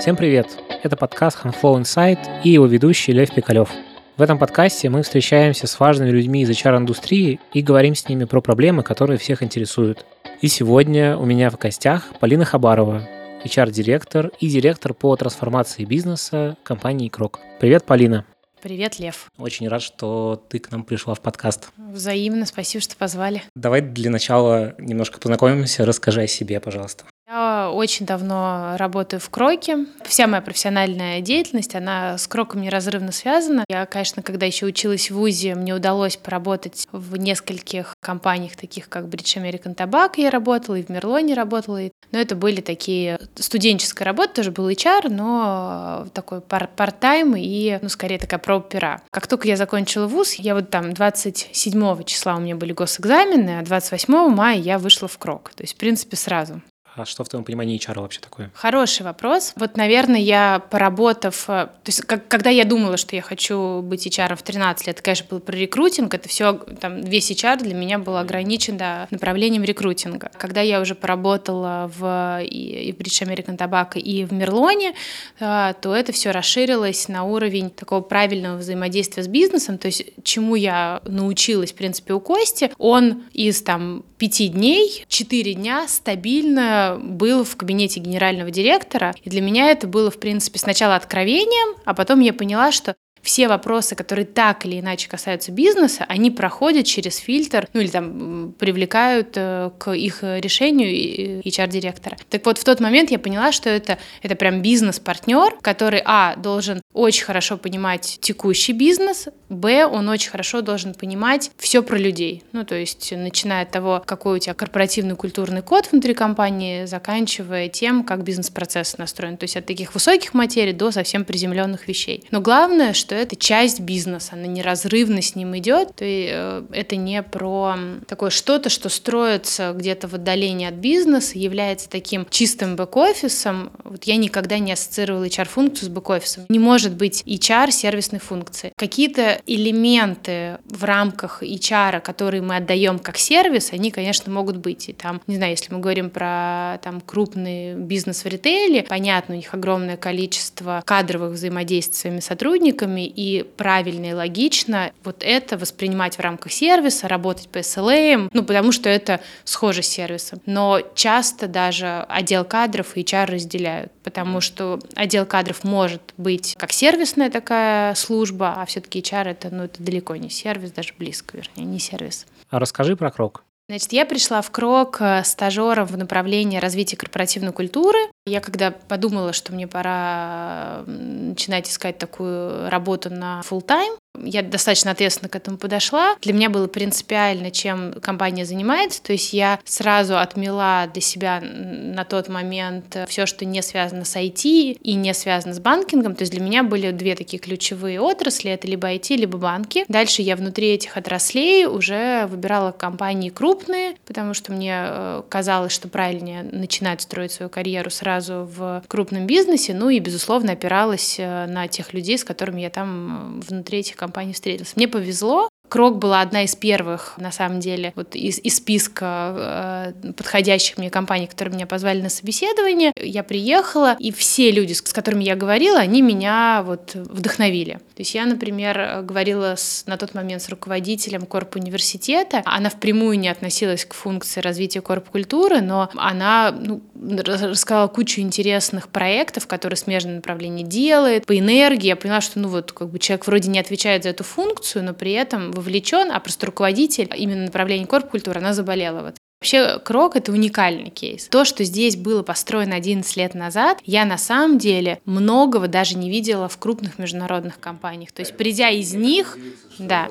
Всем привет! Это подкаст Handflow Insight и его ведущий Лев Пикалев. В этом подкасте мы встречаемся с важными людьми из HR-индустрии и говорим с ними про проблемы, которые всех интересуют. И сегодня у меня в гостях Полина Хабарова, HR-директор и директор по трансформации бизнеса компании Крок. Привет, Полина. Привет, Лев. Очень рад, что ты к нам пришла в подкаст. Взаимно, спасибо, что позвали. Давай для начала немножко познакомимся. Расскажи о себе, пожалуйста. Я очень давно работаю в Кроке. Вся моя профессиональная деятельность, она с Кроком неразрывно связана. Я, конечно, когда еще училась в ВУЗе, мне удалось поработать в нескольких компаниях, таких как British American Tobacco я работала, и в Мерлоне работала. Но это были такие студенческая работа, тоже был HR, но такой парт-тайм и, ну, скорее такая проба пера. Как только я закончила ВУЗ, я вот там 27 числа у меня были госэкзамены, а 28 мая я вышла в Крок. То есть, в принципе, сразу. А что в твоем понимании HR вообще такое? Хороший вопрос. Вот, наверное, я поработав... Э, то есть, как, когда я думала, что я хочу быть HR в 13 лет, это, конечно, был про рекрутинг. Это все, там, весь HR для меня был ограничен да, направлением рекрутинга. Когда я уже поработала в, и, и British American Tobacco, и в Мерлоне, э, то это все расширилось на уровень такого правильного взаимодействия с бизнесом. То есть, чему я научилась, в принципе, у Кости, он из там пяти дней, четыре дня стабильно был в кабинете генерального директора, и для меня это было, в принципе, сначала откровением, а потом я поняла, что все вопросы, которые так или иначе касаются бизнеса, они проходят через фильтр, ну или там привлекают э, к их решению HR-директора. Так вот, в тот момент я поняла, что это, это прям бизнес-партнер, который, а, должен очень хорошо понимать текущий бизнес, б, он очень хорошо должен понимать все про людей. Ну, то есть, начиная от того, какой у тебя корпоративный культурный код внутри компании, заканчивая тем, как бизнес-процесс настроен. То есть, от таких высоких материй до совсем приземленных вещей. Но главное, что это часть бизнеса, она неразрывно с ним идет. Есть, э, это не про такое что-то, что строится где-то в отдалении от бизнеса, является таким чистым бэк-офисом. Вот я никогда не ассоциировала HR-функцию с бэк-офисом. Не может быть HR сервисной функции. Какие-то элементы в рамках HR, которые мы отдаем как сервис, они, конечно, могут быть. И там, не знаю, если мы говорим про там крупный бизнес в ритейле, понятно, у них огромное количество кадровых взаимодействий с своими сотрудниками, и правильно и логично вот это воспринимать в рамках сервиса, работать по SLA, ну, потому что это схоже с сервисом. Но часто даже отдел кадров и HR разделяют, потому что отдел кадров может быть как сервисная такая служба, а все-таки HR это, ну, это далеко не сервис, даже близко, вернее, не сервис. А расскажи про Крок. Значит, я пришла в Крок э, стажером в направлении развития корпоративной культуры. Я когда подумала, что мне пора начинать искать такую работу на full time, я достаточно ответственно к этому подошла. Для меня было принципиально, чем компания занимается. То есть я сразу отмела для себя на тот момент все, что не связано с IT и не связано с банкингом. То есть для меня были две такие ключевые отрасли. Это либо IT, либо банки. Дальше я внутри этих отраслей уже выбирала компании крупные, потому что мне э, казалось, что правильнее начинать строить свою карьеру сразу в крупном бизнесе. Ну и, безусловно, опиралась э, на тех людей, с которыми я там э, внутри этих компаний встретилась. Мне повезло, Крок была одна из первых, на самом деле, вот из, из списка э, подходящих мне компаний, которые меня позвали на собеседование. Я приехала, и все люди, с которыми я говорила, они меня вот вдохновили. То есть я, например, говорила с, на тот момент с руководителем корп университета. Она впрямую не относилась к функции развития корп культуры, но она ну, рассказала кучу интересных проектов, которые смежное направление делает. По энергии я поняла, что ну вот как бы человек вроде не отвечает за эту функцию, но при этом вовлечен, а просто руководитель именно направления корп-культуры, она заболела вот. Вообще, Крок — это уникальный кейс. То, что здесь было построено 11 лет назад, я на самом деле многого даже не видела в крупных международных компаниях. То есть, придя из них, да,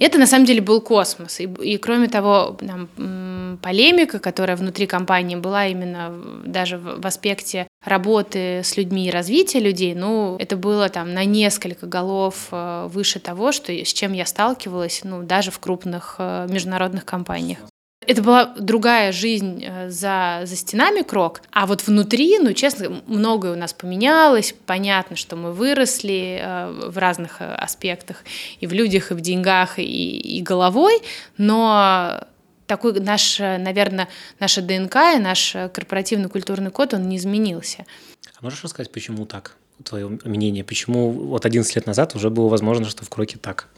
это на самом деле был космос. И, и кроме того, там, полемика, которая внутри компании была именно даже в, в аспекте работы с людьми и развития людей, ну, это было там на несколько голов э, выше того, что, с чем я сталкивалась, ну, даже в крупных э, международных компаниях это была другая жизнь э, за, за стенами Крок, а вот внутри, ну, честно, многое у нас поменялось, понятно, что мы выросли э, в разных э, аспектах, и в людях, и в деньгах, и, и головой, но такой наш, наверное, наша ДНК и наш корпоративный культурный код, он не изменился. А можешь рассказать, почему так? Твое мнение, почему вот 11 лет назад уже было возможно, что в Кроке так?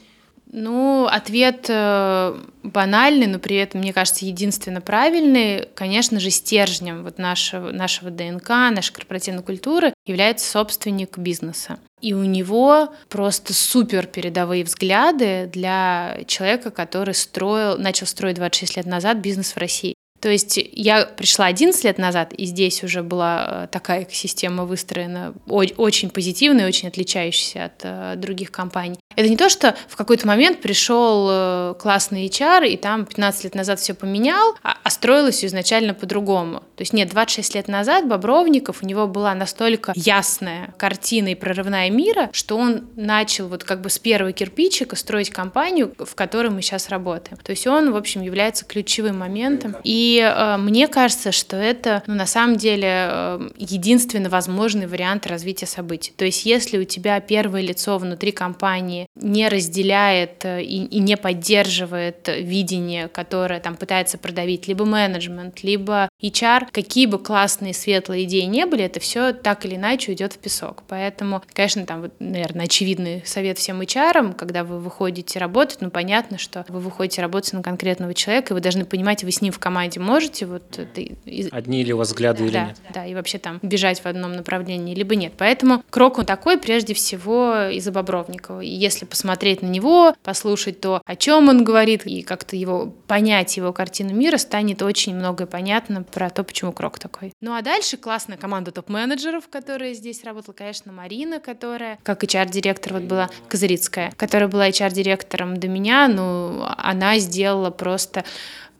Ну, ответ э, банальный, но при этом, мне кажется, единственно правильный. Конечно же, стержнем вот нашего, нашего ДНК, нашей корпоративной культуры является собственник бизнеса. И у него просто супер передовые взгляды для человека, который строил, начал строить 26 лет назад бизнес в России. То есть я пришла 11 лет назад, и здесь уже была э, такая экосистема выстроена, очень позитивная, очень отличающаяся от э, других компаний. Это не то, что в какой-то момент пришел э, классный HR, и там 15 лет назад все поменял, а, а строилось изначально по-другому. То есть нет, 26 лет назад Бобровников, у него была настолько ясная картина и прорывная мира, что он начал вот как бы с первого кирпичика строить компанию, в которой мы сейчас работаем. То есть он, в общем, является ключевым моментом. И э, мне кажется, что это ну, на самом деле э, единственный возможный вариант развития событий. То есть если у тебя первое лицо внутри компании не разделяет э, и, и не поддерживает видение, которое там пытается продавить либо менеджмент, либо HR, какие бы классные светлые идеи не были, это все так или иначе уйдет в песок. Поэтому, конечно, там, вот, наверное, очевидный совет всем HR, когда вы выходите работать, ну, понятно, что вы выходите работать на конкретного человека, и вы должны понимать, вы с ним в команде можете вот... Это... Одни ли у вас взгляды да, или да, нет? Да, и вообще там бежать в одном направлении, либо нет. Поэтому крок он такой, прежде всего, из-за Бобровникова. И если посмотреть на него, послушать то, о чем он говорит, и как-то его понять, его картину мира, станет очень многое понятно про то, почему Крок такой. Ну а дальше классная команда топ-менеджеров, которая здесь работала, конечно, Марина, которая как HR-директор вот была Козырицкая, которая была HR-директором до меня, ну, она сделала просто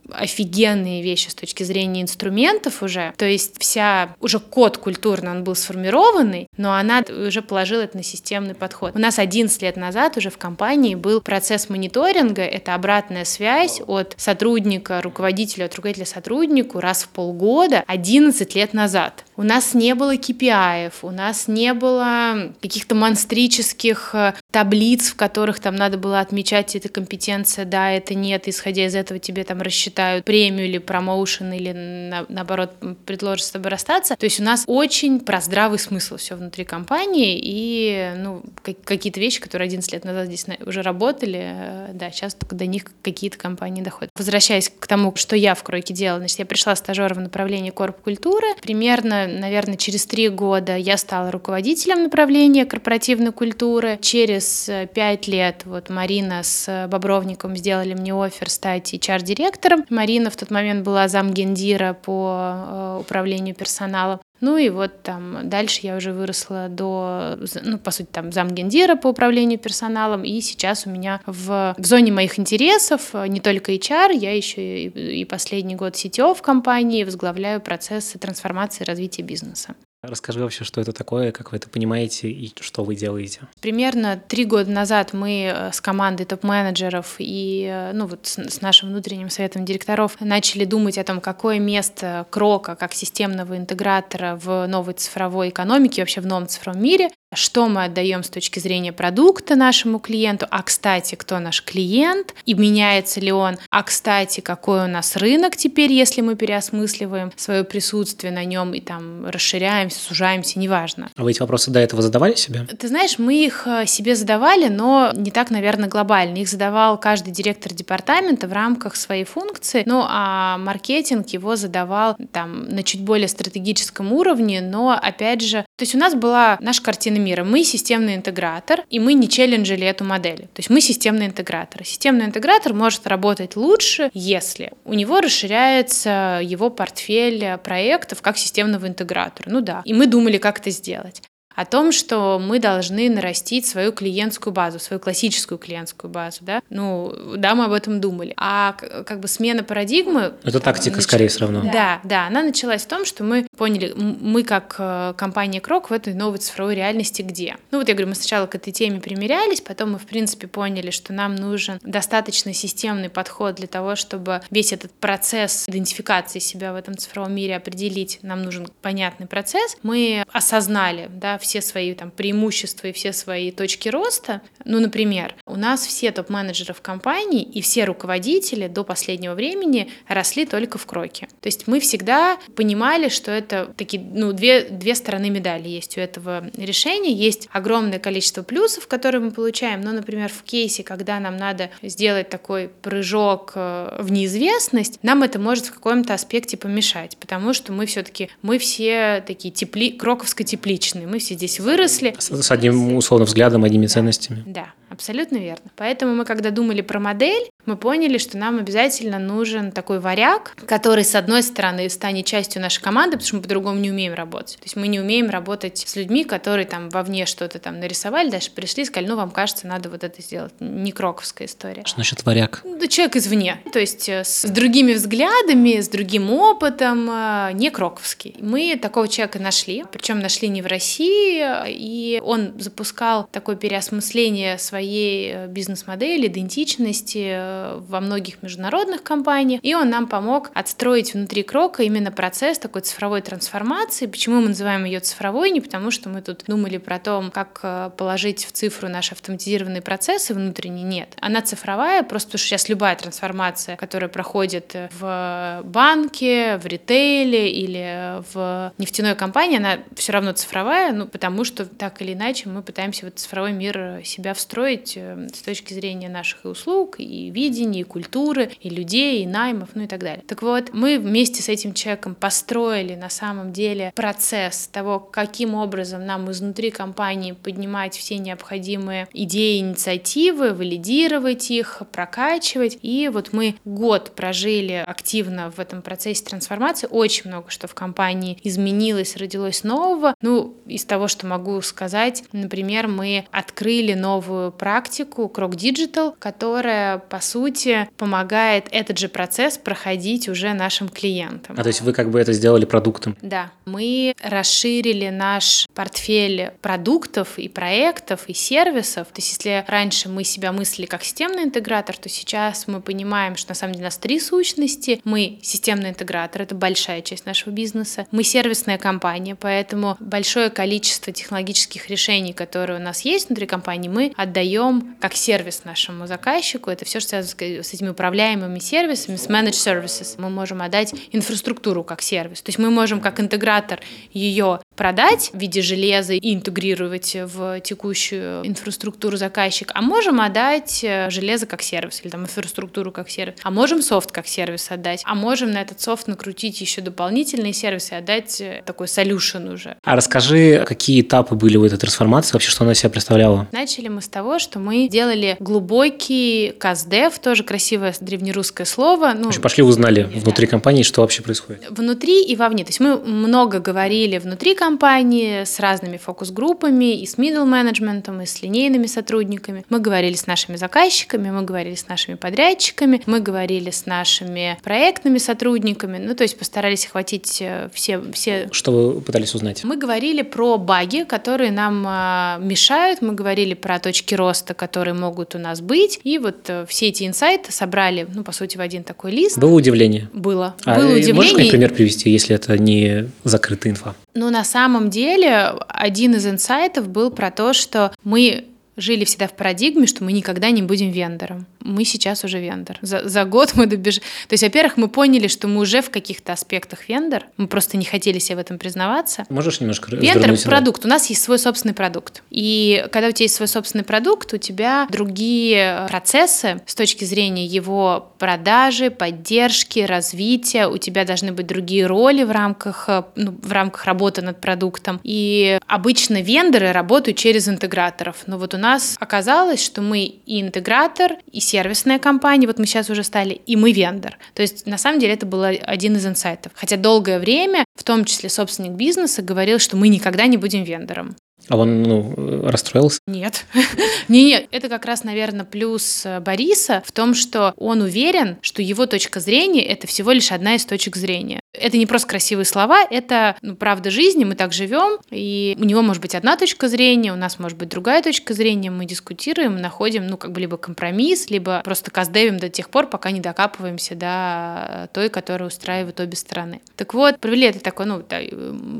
офигенные вещи с точки зрения инструментов уже. То есть вся уже код культурный, он был сформированный, но она уже положила это на системный подход. У нас 11 лет назад уже в компании был процесс мониторинга, это обратная связь от сотрудника, руководителя, от руководителя сотруднику раз в полгода 11 лет назад. У нас не было KPI, у нас не было каких-то монстрических э, таблиц, в которых там надо было отмечать, это компетенция, да, это нет, исходя из этого тебе там рассчитают премию или промоушен, или на, наоборот предложат с тобой расстаться. То есть у нас очень про здравый смысл все внутри компании, и ну, какие-то вещи, которые 11 лет назад здесь уже работали, э, да, сейчас только до них какие-то компании доходят. Возвращаясь к тому, что я в Кройке делала, значит, я пришла стажером в направлении корп культуры, примерно наверное, через три года я стала руководителем направления корпоративной культуры. Через э, пять лет вот Марина с Бобровником сделали мне офер стать HR-директором. Марина в тот момент была замгендира по э, управлению персоналом. Ну и вот там дальше я уже выросла до, ну, по сути, там замгендира по управлению персоналом, и сейчас у меня в, в зоне моих интересов э, не только HR, я еще и, и последний год CTO в компании возглавляю процессы трансформации и развития бизнеса. Расскажи вообще, что это такое, как вы это понимаете и что вы делаете. Примерно три года назад мы э, с командой топ-менеджеров и э, ну, вот с нашим внутренним советом директоров начали думать о том, какое место Крока как системного интегратора в новой цифровой экономике, вообще в новом цифровом мире что мы отдаем с точки зрения продукта нашему клиенту, а кстати, кто наш клиент, и меняется ли он, а кстати, какой у нас рынок теперь, если мы переосмысливаем свое присутствие на нем и там расширяемся, сужаемся, неважно. А вы эти вопросы до этого задавали себе? Ты знаешь, мы их э, себе задавали, но не так, наверное, глобально. Их задавал каждый директор департамента в рамках своей функции, ну а маркетинг его задавал там на чуть более стратегическом уровне, но опять же, то есть у нас была наша картина мира. Мы системный интегратор, и мы не челленджили эту модель. То есть мы системный интегратор. Системный интегратор может работать лучше, если у него расширяется его портфель проектов как системного интегратора. Ну да. И мы думали, как это сделать о том, что мы должны нарастить свою клиентскую базу, свою классическую клиентскую базу, да. Ну, да, мы об этом думали. А как бы смена парадигмы... Это тактика нач... скорее все равно. Да, да, она началась в том, что мы поняли, мы как э, компания Крок в этой новой цифровой реальности где? Ну вот я говорю, мы сначала к этой теме примерялись, потом мы в принципе поняли, что нам нужен достаточно системный подход для того, чтобы весь этот процесс идентификации себя в этом цифровом мире определить, нам нужен понятный процесс. Мы осознали, да, все все свои там преимущества и все свои точки роста. Ну, например, у нас все топ-менеджеры в компании и все руководители до последнего времени росли только в Кроке. То есть мы всегда понимали, что это такие, ну, две, две стороны медали есть у этого решения. Есть огромное количество плюсов, которые мы получаем, но, например, в кейсе, когда нам надо сделать такой прыжок э, в неизвестность, нам это может в каком-то аспекте помешать, потому что мы все-таки, мы все такие тепли, кроковско-тепличные, мы все здесь выросли. С, с одним условным взглядом, одними ценностями. Да, абсолютно верно. Поэтому мы, когда думали про модель, мы поняли, что нам обязательно нужен такой варяг, который, с одной стороны, станет частью нашей команды, потому что мы по-другому не умеем работать. То есть мы не умеем работать с людьми, которые там вовне что-то там нарисовали, дальше пришли и сказали, ну, вам кажется, надо вот это сделать. Не кроковская история. Что значит варяг? Да, человек извне. То есть э, с другими взглядами, с другим опытом, э, не кроковский. Мы такого человека нашли, причем нашли не в России, и он запускал такое переосмысление своей э, бизнес-модели, идентичности, во многих международных компаниях, и он нам помог отстроить внутри Крока именно процесс такой цифровой трансформации. Почему мы называем ее цифровой? Не потому, что мы тут думали про то, как э, положить в цифру наши автоматизированные процессы внутренние. Нет. Она цифровая, просто что сейчас любая трансформация, которая проходит в банке, в ритейле или в нефтяной компании, она все равно цифровая, ну, потому что так или иначе мы пытаемся в этот цифровой мир себя встроить э, с точки зрения наших и услуг, и видения, и культуры, и людей, и наймов, ну и так далее. Так вот, мы вместе с этим человеком построили на самом деле процесс того, каким образом нам изнутри компании поднимать все необходимые идеи, инициативы, валидировать их, прокачивать. И вот мы год прожили активно в этом процессе трансформации. Очень много что в компании изменилось, родилось нового. Ну, из того, что могу сказать, например, мы открыли новую практику Крок Digital, которая, по сути, помогает этот же процесс проходить уже нашим клиентам. А то есть вы как бы это сделали продуктом? Да. Мы расширили наш портфель продуктов и проектов и сервисов. То есть если раньше мы себя мыслили как системный интегратор, то сейчас мы понимаем, что на самом деле у нас три сущности. Мы системный интегратор, это большая часть нашего бизнеса. Мы сервисная компания, поэтому большое количество технологических решений, которые у нас есть внутри компании, мы отдаем как сервис нашему заказчику. Это все, что связано с этими управляемыми сервисами, с managed services. Мы можем отдать инфраструктуру как сервис. То есть мы можем как интегратор ее продать в виде железа и интегрировать в текущую инфраструктуру заказчика, а можем отдать э, железо как сервис или там инфраструктуру как сервис, а можем софт как сервис отдать, а можем на этот софт накрутить еще дополнительные сервисы и отдать э, такой solution уже. А расскажи, какие этапы были у этой трансформации, вообще что она себя представляла? Начали мы с того, что мы делали глубокий каздев, тоже красивое древнерусское слово. Ну, общем, пошли узнали да. внутри компании, что вообще происходит. Внутри и вовне. То есть мы много говорили внутри компании с разными фокус-группами, и с middle менеджментом, и с линейными сотрудниками. Мы говорили с нашими заказчиками, мы говорили с нашими подрядчиками, мы говорили с нашими проектными сотрудниками. Ну, то есть постарались охватить э, все... все... Что вы пытались узнать? Мы говорили про баги, которые нам а, мешают, мы говорили про точки роста, которые могут у нас быть, и вот э, все эти инсайты собрали, ну, по сути, в один такой лист. Было удивление? Было. А Было удивление. Можешь пример привести, если это не закрытая инфа? Ну, на самом деле, один из инсайтов был про то, что мы жили всегда в парадигме, что мы никогда не будем вендором мы сейчас уже вендор. За, за год мы добежали. То есть, во-первых, мы поняли, что мы уже в каких-то аспектах вендор. Мы просто не хотели себе в этом признаваться. Можешь немножко Вендор — продукт. У нас есть свой собственный продукт. И когда у тебя есть свой собственный продукт, у тебя другие процессы с точки зрения его продажи, поддержки, развития. У тебя должны быть другие роли в рамках, ну, в рамках работы над продуктом. И обычно вендоры работают через интеграторов. Но вот у нас оказалось, что мы и интегратор, и сервисная компания, вот мы сейчас уже стали, и мы вендор. То есть на самом деле это был один из инсайтов. Хотя долгое время, в том числе собственник бизнеса, говорил, что мы никогда не будем вендором. А он, ну, расстроился? Нет. не, нет, это как раз, наверное, плюс э, Бориса в том, что он уверен, что его точка зрения — это всего лишь одна из точек зрения. Это не просто красивые слова, это ну, правда жизни, мы так живем, и у него может быть одна точка зрения, у нас может быть другая точка зрения, мы дискутируем, находим, ну, как бы либо компромисс, либо просто каздевим до тех пор, пока не докапываемся до той, которая устраивает обе стороны. Так вот, провели это такое, ну,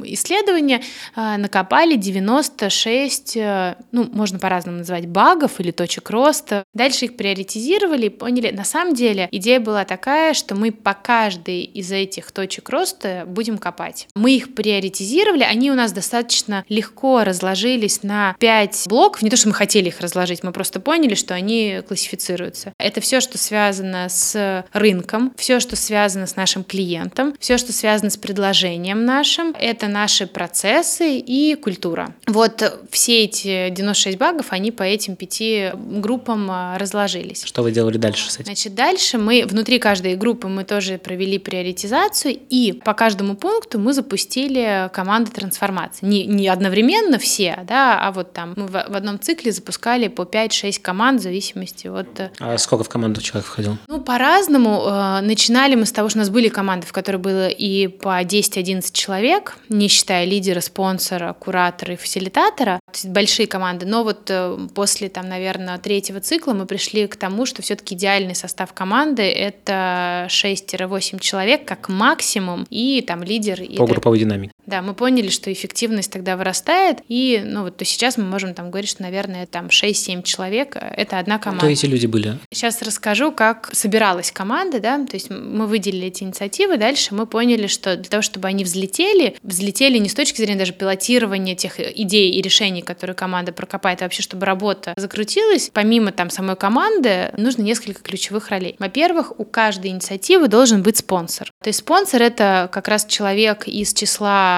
исследование, а, накопали 96, э, ну, можно по-разному называть, багов или точек роста. Дальше их приоритизировали и поняли, на самом деле идея была такая, что мы по каждой из этих точек роста будем копать. Мы их приоритизировали, они у нас достаточно легко разложились на 5 блоков. Не то, что мы хотели их разложить, мы просто поняли, что они классифицируются. Это все, что связано с рынком, все, что связано с нашим клиентом, все, что связано с предложением нашим, это наши процессы и культура. Вот все эти 96 багов, они по этим пяти группам а, разложились. Что вы делали дальше с этим? Значит, дальше мы внутри каждой группы мы тоже провели приоритизацию, и по каждому пункту мы запустили команды трансформации. Не, не одновременно все, да, а вот там мы в, в одном цикле запускали по 5-6 команд в зависимости от... Э, а сколько в команду человек входил? Ну, по-разному. Э, начинали мы с того, что у нас были команды, в которых было и по 10-11 человек, не считая лидера, спонсора, куратора и фасилитатора, то есть большие команды. Но вот э, после, там, наверное, третьего цикла мы пришли к тому, что все-таки идеальный состав команды — это 6-8 человек как максимум, и там лидер. По групповой динамике. Да, мы поняли, что эффективность тогда вырастает, и ну вот то сейчас мы можем там говорить, что, наверное, там 6-7 человек — это одна команда. Кто эти люди были? Сейчас расскажу, как собиралась команда, да, то есть мы выделили эти инициативы, дальше мы поняли, что для того, чтобы они взлетели, взлетели не с точки зрения даже пилотирования тех идей и решений, которые команда прокопает, а вообще, чтобы работа закрутилась, помимо там самой команды, нужно несколько ключевых ролей. Во-первых, у каждой инициативы должен быть спонсор. То есть спонсор — это как раз человек из числа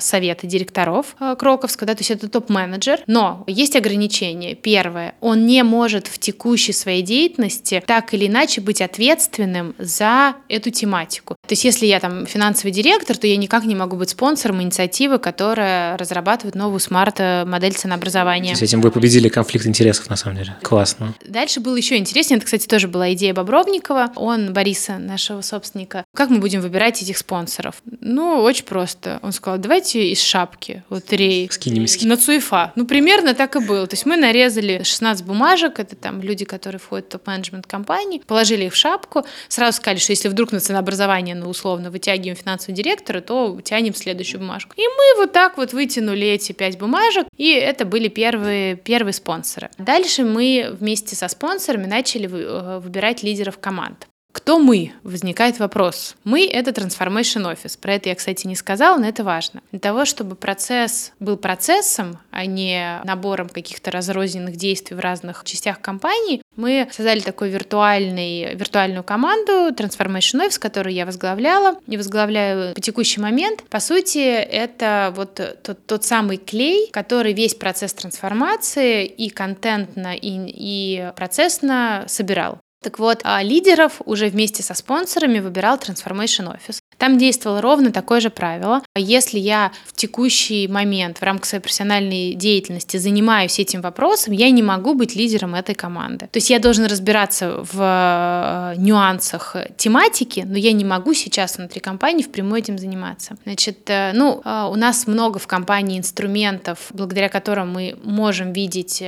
совета директоров э, Кроковского, да, то есть это топ-менеджер, но есть ограничения. Первое, он не может в текущей своей деятельности так или иначе быть ответственным за эту тематику. То есть если я там финансовый директор, то я никак не могу быть спонсором инициативы, которая разрабатывает новую смарт-модель ценообразования. То есть этим вы победили конфликт интересов, на самом деле. Классно. Дальше было еще интереснее. Это, кстати, тоже была идея Бобровникова. Он, Бориса, нашего собственника. Как мы будем выбирать этих спонсоров? Ну, очень просто. Он сказал, давайте из шапки лотереи. Скинем, скинем. На ЦУИФА. Ну, примерно так и было. То есть мы нарезали 16 бумажек. Это там люди, которые входят в топ-менеджмент компании. Положили их в шапку. Сразу сказали, что если вдруг на ценообразование, ну, условно, вытягиваем финансового директора, то тянем следующую бумажку. И мы вот так вот вытянули эти пять бумажек, и это были первые, первые спонсоры. Дальше мы вместе со спонсорами начали э, выбирать лидеров команд. Кто мы? Возникает вопрос. Мы — это Transformation Office. Про это я, кстати, не сказала, но это важно. Для того, чтобы процесс был процессом, а не набором каких-то разрозненных действий в разных частях компании, мы создали такую виртуальную команду Transformation Office, которую я возглавляла, не возглавляю по текущий момент. По сути, это вот тот, тот самый клей, который весь процесс трансформации и контентно, и, и процессно собирал. Так вот, а лидеров уже вместе со спонсорами выбирал Transformation Office. Там действовало ровно такое же правило. Если я в текущий момент в рамках своей профессиональной деятельности занимаюсь этим вопросом, я не могу быть лидером этой команды. То есть я должен разбираться в э, нюансах тематики, но я не могу сейчас внутри компании впрямую этим заниматься. Значит, э, ну, э, у нас много в компании инструментов, благодаря которым мы можем видеть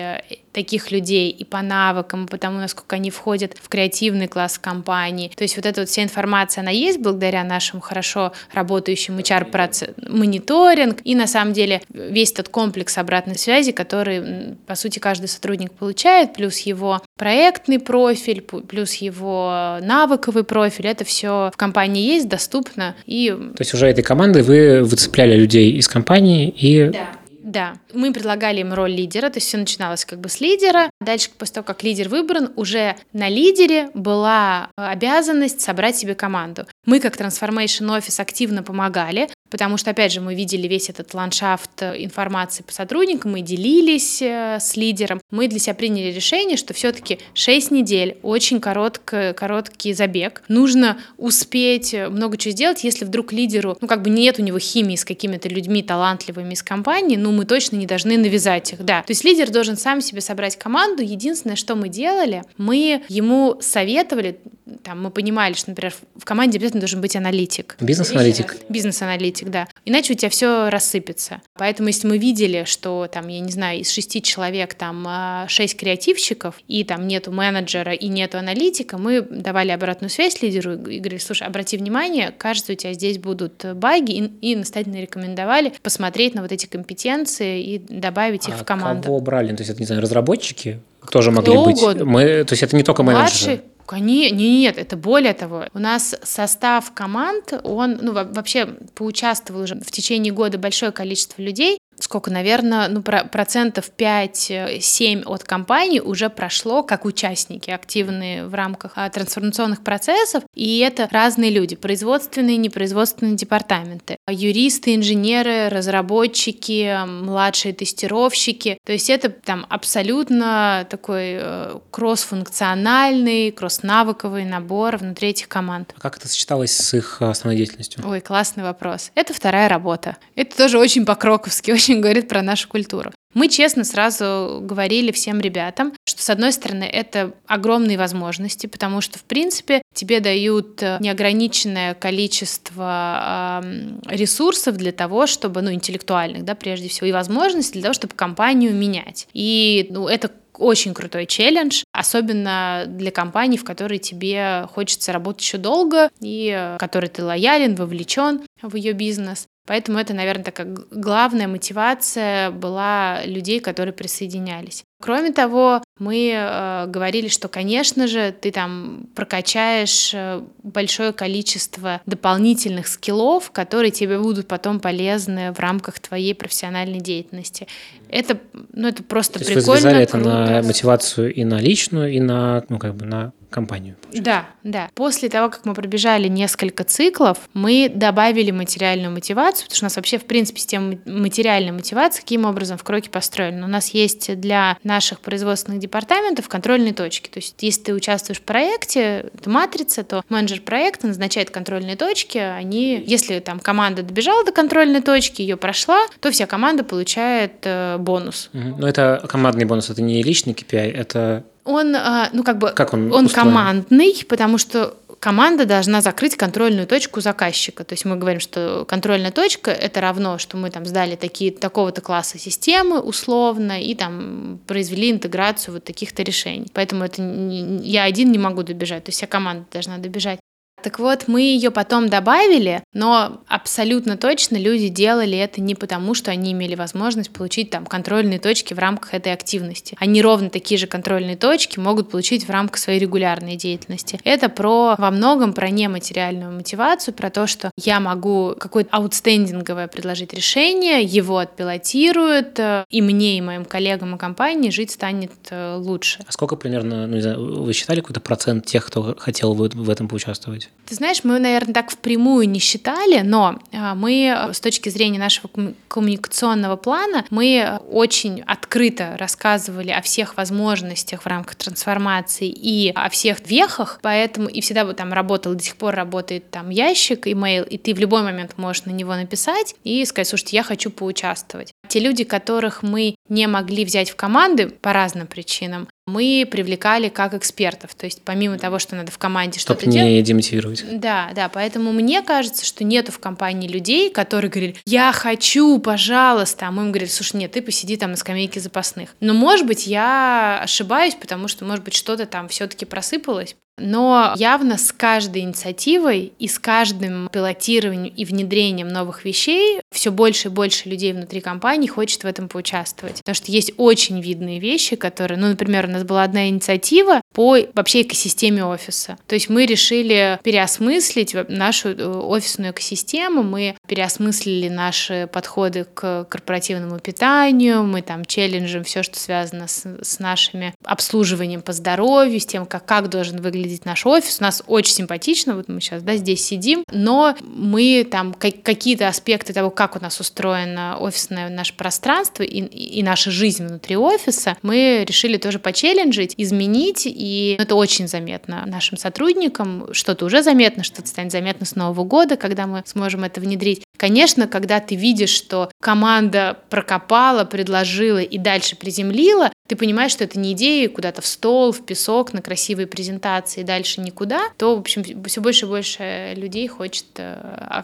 таких людей и по навыкам, и по тому, насколько они входят в креативный класс компании. То есть вот эта вот вся информация, она есть благодаря нашему нашим хорошо работающим HR мониторинг и на самом деле весь этот комплекс обратной связи, который, по сути, каждый сотрудник получает, плюс его проектный профиль, плюс его навыковый профиль, это все в компании есть, доступно. И... То есть уже этой командой вы выцепляли людей из компании и да. Да, мы предлагали им роль лидера, то есть все начиналось как бы с лидера. Дальше, после того, как лидер выбран, уже на лидере была обязанность собрать себе команду. Мы, как Transformation Office, активно помогали. Потому что, опять же, мы видели весь этот ландшафт информации по сотрудникам, мы делились э, с лидером, мы для себя приняли решение, что все-таки 6 недель, очень коротко, короткий забег, нужно успеть много чего сделать, если вдруг лидеру, ну, как бы нет у него химии с какими-то людьми талантливыми из компании, ну, мы точно не должны навязать их, да. То есть лидер должен сам себе собрать команду, единственное, что мы делали, мы ему советовали, там, мы понимали, что, например, в команде обязательно должен быть аналитик. Бизнес-аналитик. Бизнес-аналитик, да. Иначе у тебя все рассыпется. Поэтому, если мы видели, что там, я не знаю, из шести человек там а, шесть креативщиков, и там нету менеджера и нету аналитика, мы давали обратную связь лидеру и говорили, слушай, обрати внимание, кажется, у тебя здесь будут баги, и, и настоятельно рекомендовали посмотреть на вот эти компетенции и добавить их а в команду. кого брали? То есть это, не знаю, разработчики тоже могли Кто быть? угодно. Мы, то есть это не только Младший, менеджеры? Конечно, нет, это более того. У нас состав команд, он, ну, вообще поучаствовал уже в течение года большое количество людей, сколько, наверное, ну, про процентов 5-7 от компании уже прошло как участники, активные в рамках а, трансформационных процессов, и это разные люди, производственные и непроизводственные департаменты, юристы, инженеры, разработчики, младшие тестировщики, то есть это там абсолютно такой э, кроссфункциональный, кросс-навыковый набор внутри этих команд. А как это сочеталось с их основной деятельностью? Ой, классный вопрос. Это вторая работа. Это тоже очень по-кроковски, очень говорит про нашу культуру. Мы честно сразу говорили всем ребятам, что с одной стороны это огромные возможности, потому что в принципе тебе дают э, неограниченное количество э, ресурсов для того, чтобы, ну, интеллектуальных, да, прежде всего, и возможностей для того, чтобы компанию менять. И ну, это очень крутой челлендж, особенно для компаний, в которой тебе хочется работать еще долго и в э, которой ты лоялен, вовлечен в ее бизнес. Поэтому это, наверное, такая главная мотивация была людей, которые присоединялись. Кроме того, мы э, говорили, что, конечно же, ты там прокачаешь э, большое количество дополнительных скиллов, которые тебе будут потом полезны в рамках твоей профессиональной деятельности. Это, ну, это просто То прикольно. Вы завязали круто. это на мотивацию и на личную, и на, ну, как бы на компанию. Да, да. После того, как мы пробежали несколько циклов, мы добавили материальную мотивацию, потому что у нас вообще, в принципе, система материальной мотивации каким образом в Кроке построена. У нас есть для наших производственных департаментов контрольные точки. То есть, если ты участвуешь в проекте, это матрица, то менеджер проекта назначает контрольные точки. Они, если там команда добежала до контрольной точки, ее прошла, то вся команда получает э, бонус. Но это командный бонус, это не личный KPI, это он, а, ну как бы, как он, он устроен? командный, потому что команда должна закрыть контрольную точку заказчика. То есть мы говорим, что контрольная точка это равно, что мы там сдали такие, такого-то класса системы условно и там произвели интеграцию вот таких-то решений. Поэтому это не, я один не могу добежать, то есть вся команда должна добежать. Так вот, мы ее потом добавили, но абсолютно точно люди делали это не потому, что они имели возможность получить там контрольные точки в рамках этой активности. Они ровно такие же контрольные точки могут получить в рамках своей регулярной деятельности. Это про во многом про нематериальную мотивацию, про то, что я могу какое-то аутстендинговое предложить решение, его отпилотируют, э, и мне, и моим коллегам и компании жить станет э, лучше. А сколько примерно, ну, не знаю, вы считали какой-то процент тех, кто хотел в этом поучаствовать? Ты знаешь, мы, наверное, так впрямую не считали, но а, мы э, с точки зрения нашего комму- коммуникационного плана, мы очень открыто рассказывали о всех возможностях в рамках трансформации и о всех вехах, поэтому и всегда бы там работал, до сих пор работает там ящик, имейл, и ты в любой момент можешь на него написать и сказать, слушайте, я хочу поучаствовать. Те люди, которых мы не могли взять в команды по разным причинам, мы привлекали как экспертов. То есть помимо того, что надо в команде что-то не делать, демотивировать. да, да, поэтому мне кажется, что нету в компании людей, которые говорили, я хочу, пожалуйста, а мы им говорили, слушай, нет, ты посиди там на скамейке запасных. Но, может быть, я ошибаюсь, потому что, может быть, что-то там все-таки просыпалось. Но явно с каждой инициативой и с каждым пилотированием и внедрением новых вещей все больше и больше людей внутри компании хочет в этом поучаствовать. Потому что есть очень видные вещи, которые, ну, например, у нас была одна инициатива по вообще экосистеме офиса. То есть мы решили переосмыслить нашу э, офисную экосистему, мы переосмыслили наши подходы к корпоративному питанию, мы там челленджим все, что связано с, с нашими обслуживанием по здоровью, с тем, как, как должен выглядеть наш офис. У нас очень симпатично, вот мы сейчас да, здесь сидим, но мы там какие-то аспекты того, как у нас устроено офисное наше пространство и, и наша жизнь внутри офиса, мы решили тоже почелленджить, изменить, и это очень заметно нашим сотрудникам, что-то уже заметно, что-то станет заметно с Нового года, когда мы сможем это внедрить. Конечно, когда ты видишь, что команда прокопала, предложила и дальше приземлила, ты понимаешь, что это не идеи куда-то в стол, в песок, на красивые презентации, дальше никуда, то, в общем, все больше и больше людей хочет э,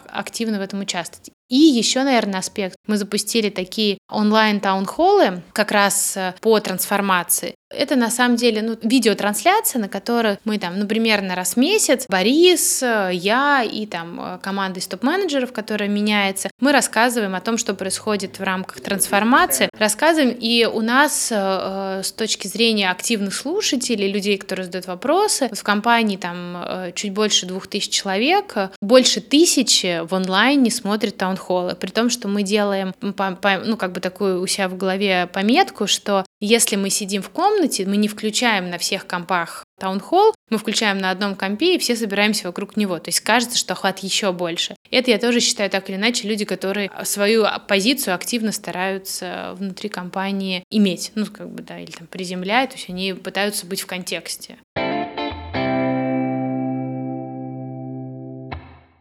активно в этом участвовать. И еще, наверное, аспект. Мы запустили такие онлайн-таунхоллы как раз э, по трансформации. Это на самом деле ну, видеотрансляция, на которой мы там, ну, примерно раз в месяц, Борис, э, я и там э, команда из топ-менеджеров, которая меняется, мы рассказываем о том, что происходит в рамках трансформации, рассказываем, и у нас э, с точки зрения активных слушателей, людей, которые задают вопросы, в компании там чуть больше двух тысяч человек, больше тысячи в онлайне смотрят таунхоллы, при том, что мы делаем, по, по, ну, как бы такую у себя в голове пометку, что если мы сидим в комнате, мы не включаем на всех компах таунхолл, мы включаем на одном компе, и все собираемся вокруг него. То есть кажется, что охват еще больше. Это я тоже считаю так или иначе люди, которые свою позицию активно стараются внутри компании иметь. Ну, как бы, да, или там приземляют, то есть они пытаются быть в контексте.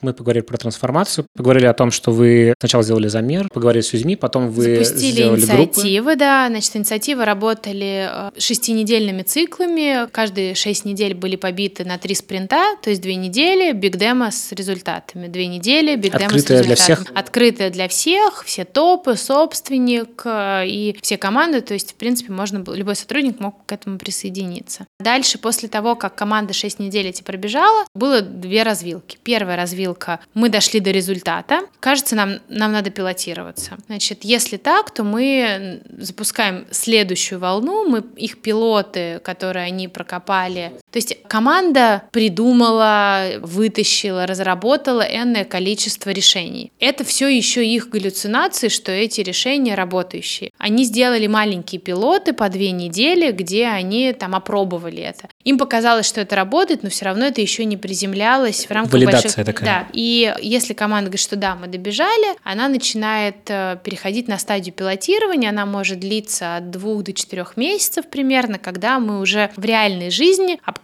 Мы поговорили про трансформацию, поговорили о том, что вы сначала сделали замер, поговорили с людьми, потом вы Запустили сделали инициативы, группы. да. Значит, инициативы работали э, шестинедельными циклами. Каждые шесть недель были побиты на три спринта, то есть две недели, биг демо с результатами. Две недели, биг демо с результатами. для всех? Открытая для всех, все топы, собственник э, и все команды. То есть, в принципе, можно было, любой сотрудник мог к этому присоединиться. Дальше, после того, как команда шесть недель эти пробежала, было две развилки. Первая развилка ссылка. Мы дошли до результата. Кажется, нам, нам надо пилотироваться. Значит, если так, то мы запускаем следующую волну. Мы их пилоты, которые они прокопали. То есть команда придумала, вытащила, разработала энное количество решений. Это все еще их галлюцинации, что эти решения работающие. Они сделали маленькие пилоты по две недели, где они там опробовали это. Им показалось, что это работает, но все равно это еще не приземлялось в рамках Валидация больших... такая. Да, и если команда говорит, что да, мы добежали, она начинает э, переходить на стадию пилотирования, она может длиться от двух до четырех месяцев примерно, когда мы уже в реальной жизни обкатываем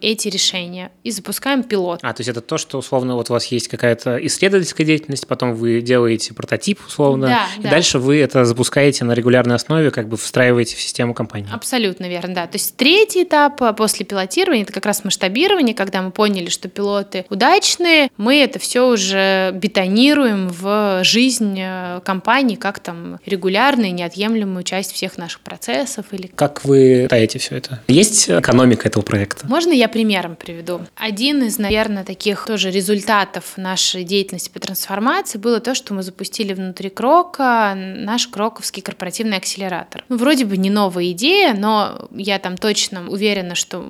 эти решения и запускаем пилот. А, то есть это то, что условно вот у вас есть какая-то исследовательская деятельность, потом вы делаете прототип условно, да, и да. дальше вы это запускаете на регулярной основе, как бы встраиваете в систему компании. Абсолютно верно, да. То есть третий этап э, после пилотирования, это как раз масштабирование, когда мы поняли, что пилоты удачные, мы это все уже бетонируем в жизнь э, компании, как там регулярную, неотъемлемую часть всех наших процессов. Или... Как вы даете все это? Есть экономика этого проекта? Можно я примером приведу? Один из, наверное, таких тоже результатов нашей деятельности по трансформации было то, что мы запустили внутри Крока наш Кроковский корпоративный акселератор. Ну, вроде бы не новая идея, но я там точно уверена, что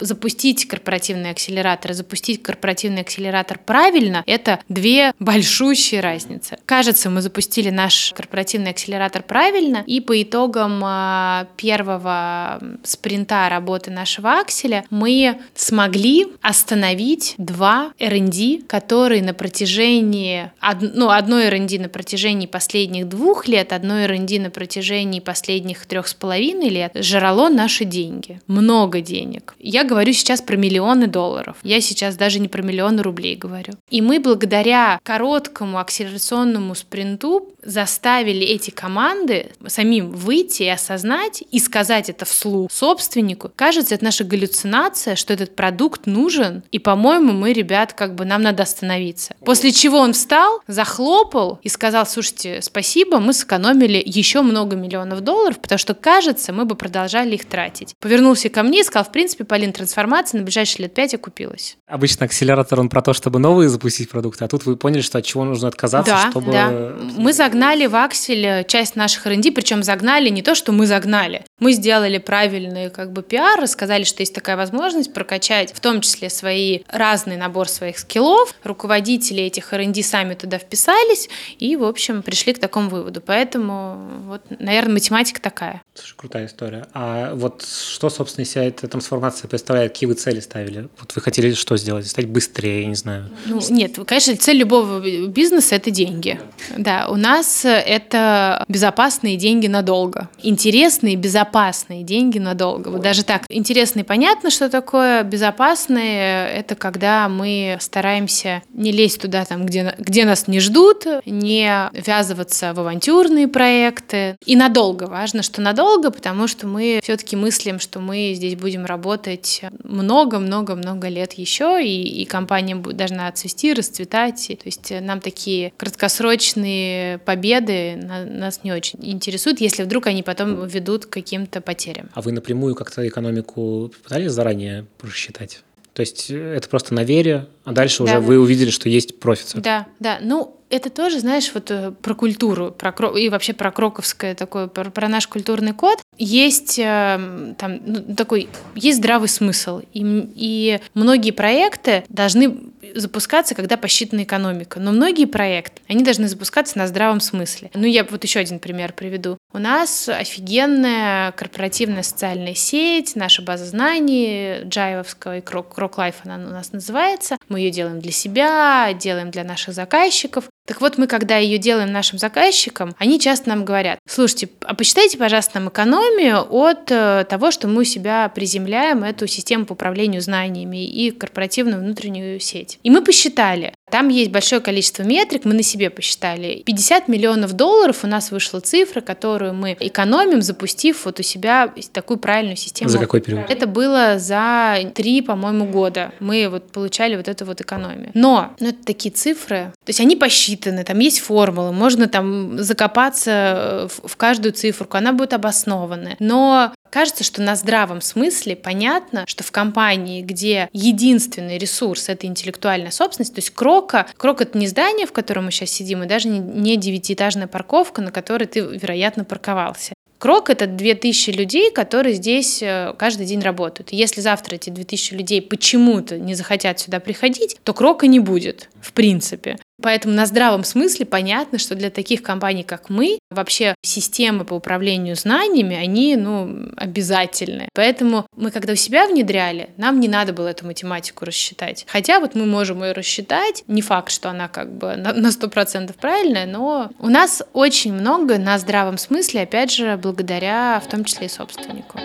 запустить корпоративный акселератор, запустить корпоративный акселератор правильно. Это две большущие разницы. Кажется, мы запустили наш корпоративный акселератор правильно, и по итогам а, первого спринта работы нашего акселя мы смогли остановить два R&D, которые на протяжении, ну, одной R&D на протяжении последних двух лет, одной R&D на протяжении последних трех с половиной лет жрало наши деньги. Много денег. Я говорю сейчас про миллионы долларов. Я сейчас даже не про миллионы рублей говорю. И мы благодаря короткому акселерационному спринту заставили эти команды самим выйти и осознать и сказать это вслух собственнику. Кажется, это наша галлюцинация, что этот продукт нужен, и, по-моему, мы, ребят, как бы нам надо остановиться. После чего он встал, захлопал и сказал, слушайте, спасибо, мы сэкономили еще много миллионов долларов, потому что, кажется, мы бы продолжали их тратить. Повернулся ко мне и сказал, в принципе, Полин, трансформация на ближайшие лет пять окупилась. Обычно акселератор, он про то, чтобы новые запустить продукты, а тут вы поняли, что от чего нужно отказаться, да, чтобы... Да, мы загнали в Аксель часть наших R&D, причем загнали не то, что мы загнали. Мы сделали правильный как бы пиар, рассказали, что есть такая возможность прокачать в том числе свои разный набор своих скиллов. Руководители этих R&D сами туда вписались и, в общем, пришли к такому выводу. Поэтому, вот, наверное, математика такая. Слушай, крутая история. А вот что, собственно, себя эта трансформация представляет? Какие вы цели ставили? Вот вы хотели что сделать? Стать быстрее, я не знаю. Ну, нет, конечно, цель любого бизнеса – это деньги. Да, у нас это безопасные деньги надолго. Интересные, безопасные деньги надолго. Вот даже так. Интересно и понятно, что такое безопасные. Это когда мы стараемся не лезть туда, там, где, где нас не ждут, не ввязываться в авантюрные проекты. И надолго. Важно, что надолго, потому что мы все-таки мыслим, что мы здесь будем работать много-много-много лет еще, и, и компания должна отцвести, расцветать. То есть нам такие краткосрочные победы нас не очень интересуют, если вдруг они потом ведут к каким-то потерям. А вы напрямую как-то экономику пытались заранее просчитать? То есть это просто на вере, а дальше да. уже вы увидели, что есть профит. Да, да. Ну, это тоже, знаешь, вот э, про культуру, про и вообще про кроковское такое, про, про наш культурный код. Есть э, там ну, такой, есть здравый смысл, и, и многие проекты должны запускаться, когда посчитана экономика. Но многие проекты, они должны запускаться на здравом смысле. Ну, я вот еще один пример приведу. У нас офигенная корпоративная социальная сеть, наша база знаний, Jive-овская, КРОК Life она у нас называется. Мы ее делаем для себя, делаем для наших заказчиков. Так вот, мы, когда ее делаем нашим заказчикам, они часто нам говорят, слушайте, а посчитайте, пожалуйста, нам экономию от э, того, что мы у себя приземляем эту систему по управлению знаниями и корпоративную внутреннюю сеть. И мы посчитали, там есть большое количество метрик, мы на себе посчитали. 50 миллионов долларов у нас вышла цифра, которую мы экономим, запустив вот у себя такую правильную систему. За какой период? Это было за три, по-моему, года. Мы вот получали вот эту вот экономию. Но, ну, это такие цифры, то есть они посчитаны, там есть формулы, можно там закопаться в каждую циферку, она будет обоснованная. Но Кажется, что на здравом смысле понятно, что в компании, где единственный ресурс — это интеллектуальная собственность, то есть Крока, Крок — это не здание, в котором мы сейчас сидим, и даже не девятиэтажная парковка, на которой ты, вероятно, парковался. Крок — это 2000 людей, которые здесь э, каждый день работают. И если завтра эти 2000 людей почему-то не захотят сюда приходить, то Крока не будет, в принципе. Поэтому на здравом смысле понятно, что для таких компаний, как мы, вообще системы по управлению знаниями, они ну, обязательны. Поэтому мы, когда у себя внедряли, нам не надо было эту математику рассчитать. Хотя вот мы можем ее рассчитать. Не факт, что она как бы на сто процентов правильная, но у нас очень много на здравом смысле, опять же, благодаря в том числе и собственнику.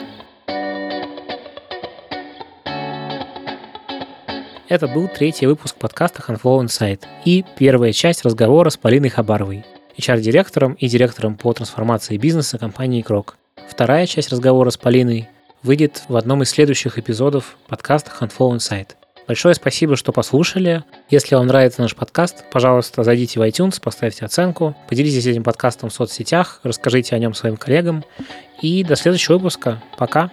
Это был третий выпуск подкаста Handflow Insight и первая часть разговора с Полиной Хабаровой, HR-директором и директором по трансформации бизнеса компании Крок. Вторая часть разговора с Полиной выйдет в одном из следующих эпизодов подкаста Handflow Insight. Большое спасибо, что послушали. Если вам нравится наш подкаст, пожалуйста, зайдите в iTunes, поставьте оценку, поделитесь этим подкастом в соцсетях, расскажите о нем своим коллегам. И до следующего выпуска. Пока!